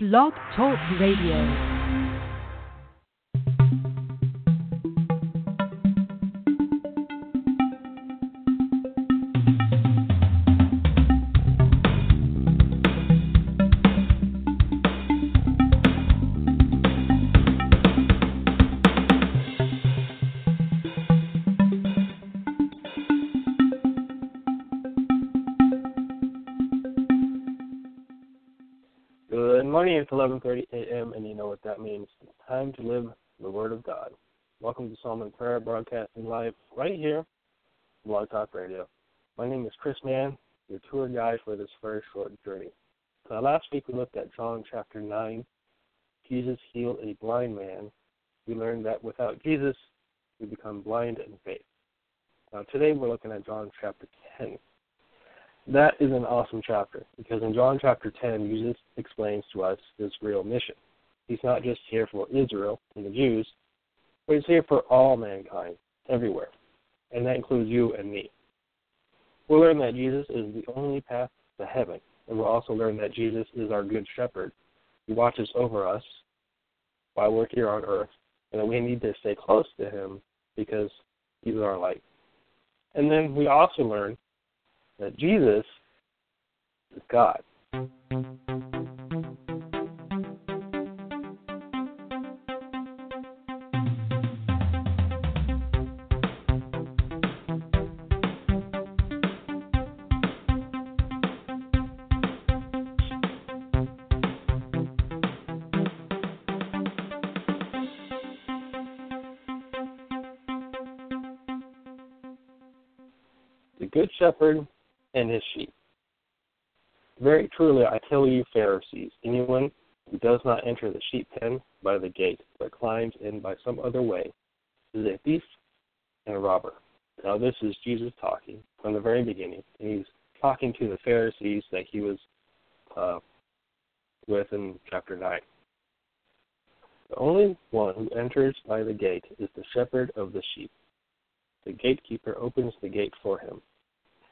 Blog Talk Radio. Morning. It's 11:30 a.m. and you know what that means. It's time to live the Word of God. Welcome to Psalm and Prayer, broadcasting live right here, Blog Talk Radio. My name is Chris Mann, your tour guide for this very short journey. Last week we looked at John chapter 9. Jesus healed a blind man. We learned that without Jesus, we become blind in faith. Now today we're looking at John chapter 10 that is an awesome chapter because in John chapter 10, Jesus explains to us his real mission. He's not just here for Israel and the Jews, but he's here for all mankind, everywhere. And that includes you and me. We'll learn that Jesus is the only path to heaven, and we'll also learn that Jesus is our good shepherd. He watches over us while we're here on earth, and that we need to stay close to him because he's our light. And then we also learn that Jesus is God. The Good Shepherd and his sheep. Very truly, I tell you, Pharisees, anyone who does not enter the sheep pen by the gate, but climbs in by some other way, is a thief and a robber. Now, this is Jesus talking from the very beginning, and he's talking to the Pharisees that he was uh, with in chapter 9. The only one who enters by the gate is the shepherd of the sheep. The gatekeeper opens the gate for him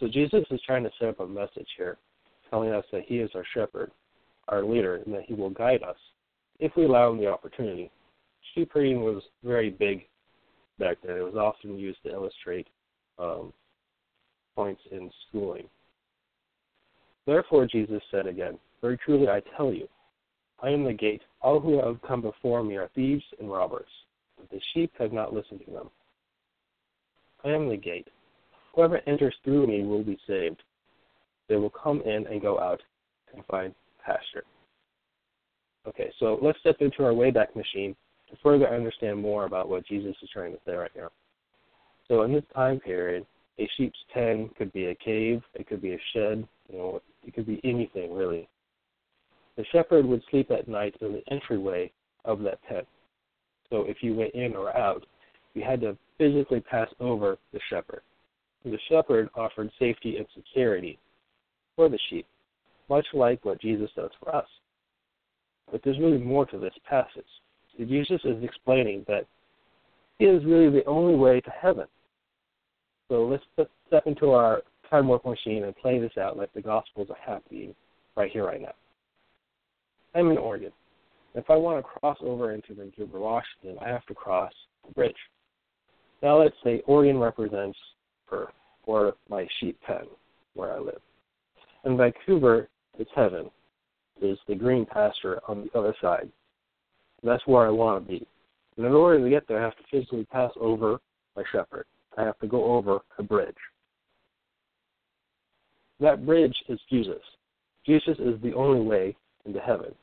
So Jesus is trying to set up a message here, telling us that he is our shepherd, our leader, and that he will guide us if we allow him the opportunity. Sheep herding was very big back then. It was often used to illustrate um, points in schooling. Therefore, Jesus said again, Very truly I tell you, I am the gate. All who have come before me are thieves and robbers, but the sheep have not listened to them. I am the gate. Whoever enters through me will be saved. They will come in and go out and find pasture. Okay, so let's step into our Wayback Machine to further understand more about what Jesus is trying to say right now. So in this time period, a sheep's pen could be a cave, it could be a shed, you know, it could be anything really. The shepherd would sleep at night in the entryway of that pen. So if you went in or out, you had to physically pass over the shepherd. The shepherd offered safety and security for the sheep, much like what Jesus does for us. But there's really more to this passage. Jesus is explaining that he is really the only way to heaven. So let's step into our time warp machine and play this out like the Gospels are happening right here, right now. I'm in Oregon. If I want to cross over into Vancouver, Washington, I have to cross the bridge. Now let's say Oregon represents Earth or my sheep pen where I live. In Vancouver, it's heaven. Is the green pasture on the other side. That's where I want to be. And in order to get there, I have to physically pass over my shepherd. I have to go over a bridge. That bridge is Jesus. Jesus is the only way into heaven.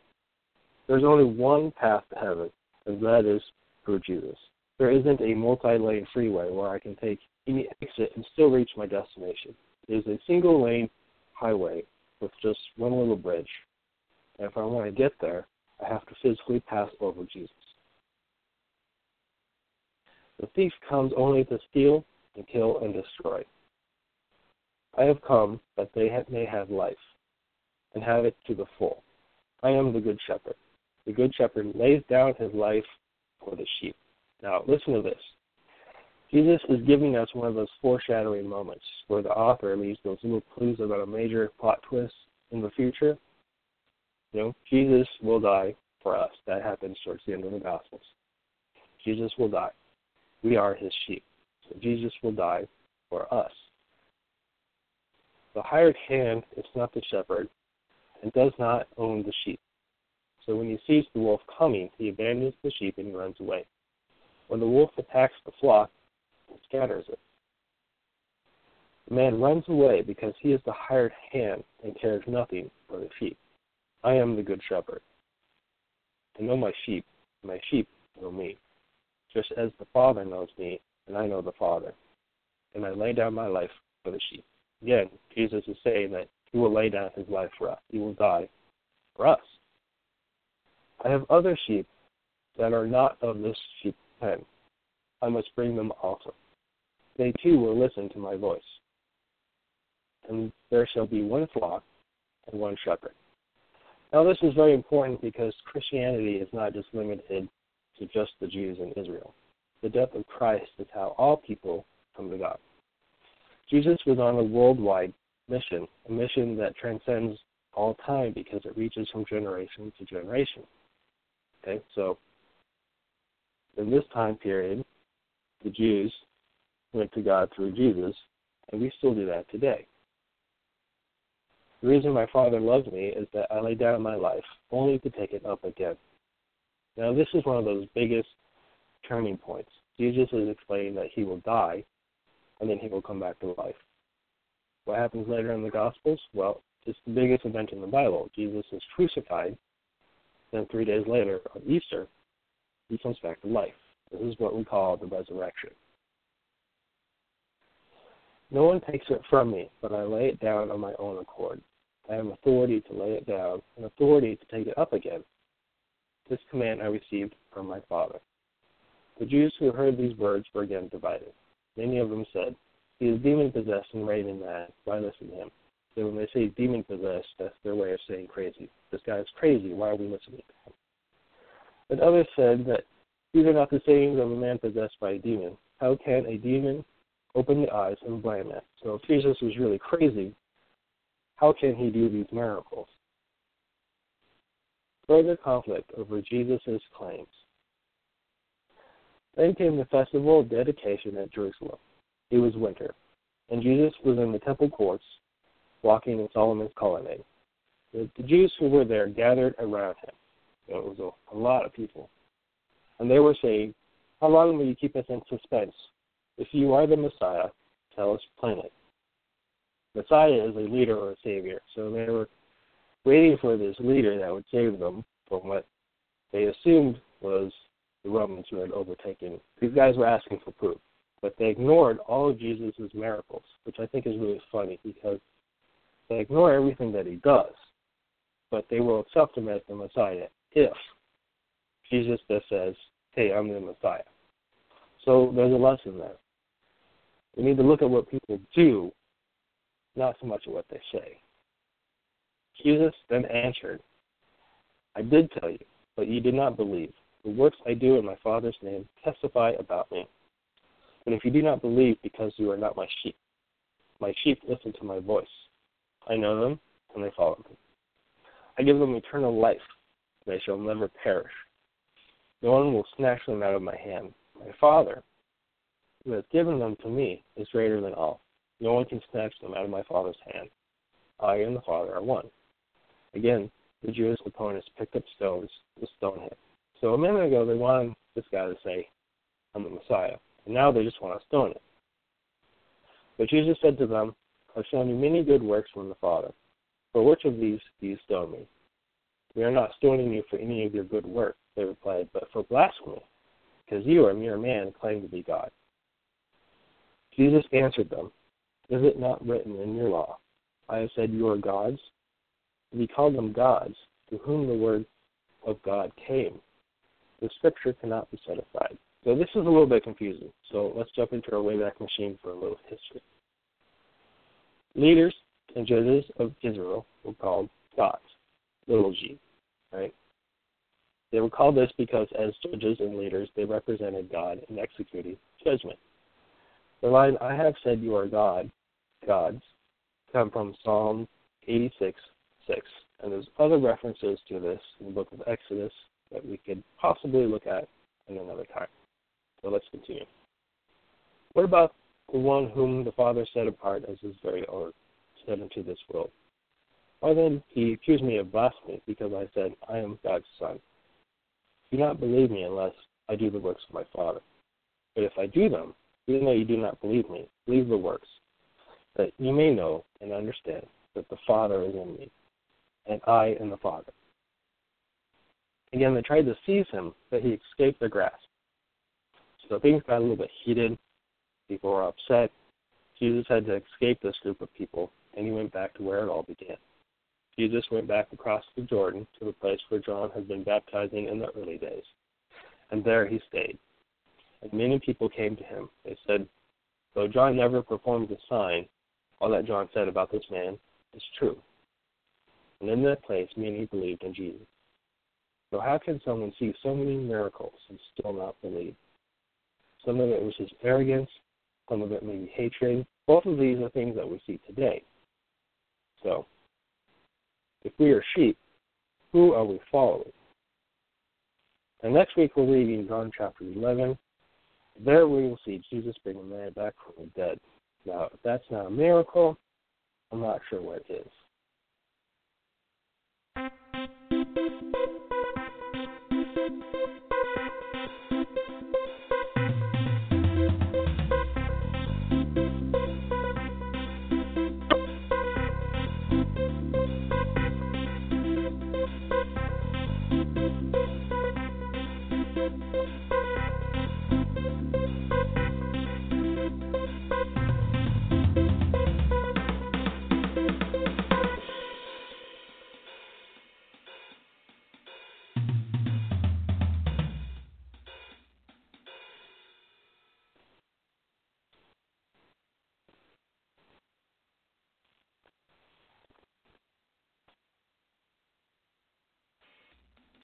There's only one path to heaven, and that is through Jesus. There isn't a multi lane freeway where I can take any exit and still reach my destination. It is a single lane highway with just one little bridge. And if I want to get there, I have to physically pass over Jesus. The thief comes only to steal and kill and destroy. I have come that they may have life and have it to the full. I am the good shepherd. The good shepherd lays down his life for the sheep. Now, listen to this. Jesus is giving us one of those foreshadowing moments where the author leaves those little clues about a major plot twist in the future. You know, Jesus will die for us. That happens towards the end of the Gospels. Jesus will die. We are his sheep. So Jesus will die for us. The hired hand is not the shepherd and does not own the sheep. So when he sees the wolf coming, he abandons the sheep and runs away. When the wolf attacks the flock, scatters it. The man runs away because he is the hired hand and cares nothing for the sheep. I am the good shepherd. I know my sheep, my sheep know me, just as the Father knows me, and I know the Father. And I lay down my life for the sheep. Again, Jesus is saying that he will lay down his life for us. He will die for us. I have other sheep that are not of this sheep pen. I must bring them also. They too will listen to my voice. And there shall be one flock and one shepherd. Now, this is very important because Christianity is not just limited to just the Jews in Israel. The death of Christ is how all people come to God. Jesus was on a worldwide mission, a mission that transcends all time because it reaches from generation to generation. Okay, so in this time period, the Jews went to God through Jesus, and we still do that today. The reason my Father loved me is that I laid down my life only to take it up again. Now, this is one of those biggest turning points. Jesus is explaining that he will die, and then he will come back to life. What happens later in the Gospels? Well, it's the biggest event in the Bible. Jesus is crucified, then three days later, on Easter, he comes back to life. This is what we call the resurrection. No one takes it from me, but I lay it down on my own accord. I have authority to lay it down and authority to take it up again. This command I received from my Father. The Jews who heard these words were again divided. Many of them said, He is demon possessed and raving mad. Why listen to him? So when they say demon possessed, that's their way of saying crazy. This guy is crazy. Why are we listening to him? But others said that these are not the sayings of a man possessed by a demon. How can a demon open the eyes of a blind man? So if Jesus was really crazy, how can he do these miracles? Further conflict over Jesus' claims. Then came the festival of dedication at Jerusalem. It was winter, and Jesus was in the temple courts walking in Solomon's colonnade. The, Jews who were there gathered around him. It was a, a lot of people. And they were saying, How long will you keep us in suspense? If you are the Messiah, tell us plainly. Messiah is a leader or a savior. So they were waiting for this leader that would save them from what they assumed was the Romans who had overtaken. These guys were asking for proof, but they ignored all of Jesus' miracles, which I think is really funny because they ignore everything that he does, but they will accept him as the Messiah if Jesus that says, hey, I'm the Messiah. So there's a lesson there. We need to look at what people do, not so much at what they say. Jesus then answered, I did tell you, but you did not believe. The works I do in my Father's name testify about me. And if you do not believe because you are not my sheep, my sheep listen to my voice. I know them, and they follow me. I give them eternal life. They shall never perish. No one will snatch them out of my hand. My Father, who has given them to me, is greater than all. No one can snatch them out of my Father's hand. I and the Father are one. Again, the Jewish opponents picked up stones to stone him. So a minute ago, they wanted this guy to say, I'm the Messiah. And now they just want to stone him. But Jesus said to them, I've shown you many good works from the Father. For which of these do you stone me? We are not stoning you for any of your good work, they replied, but for blasphemy, because you are a mere man claiming to be God. Jesus answered them, Is it not written in your law, I have said you are gods? If he called them gods, to whom the word of God came. The scripture cannot be set aside. So this is a little bit confusing. So let's jump into our Wayback Machine for a little history. Leaders and judges of Israel were called gods, little g, right? They were called this because as judges and leaders, they represented God in executing judgment. The line, I have said you are God, gods, come from Psalm 86, 6. And there's other references to this in the book of Exodus that we could possibly look at in another time. So let's continue. What about the one whom the Father set apart as his very own, set into this world? Why then he accused me of blasphemy because I said, I am God's son. Do not believe me unless I do the works of my Father. But if I do them, even though you do not believe me, believe the works, that you may know and understand that the Father is in me, and I in the Father. Again, they tried to seize him, but he escaped their grasp. So things got a little bit heated. People were upset. Jesus had to escape this group of people, and he went back to where it all began. Jesus went back across the Jordan to the place where John had been baptizing in the early days. And there he stayed. And many people came to him. They said, Though John never performed a sign, all that John said about this man is true. And in that place, many believed in Jesus. So, how can someone see so many miracles and still not believe? Some of it was his arrogance, some of it maybe hatred. Both of these are things that we see today. So, if we are sheep, who are we following? And next week we're reading John chapter 11. There we will see Jesus bring a man back from the dead. Now, if that's not a miracle, I'm not sure what is.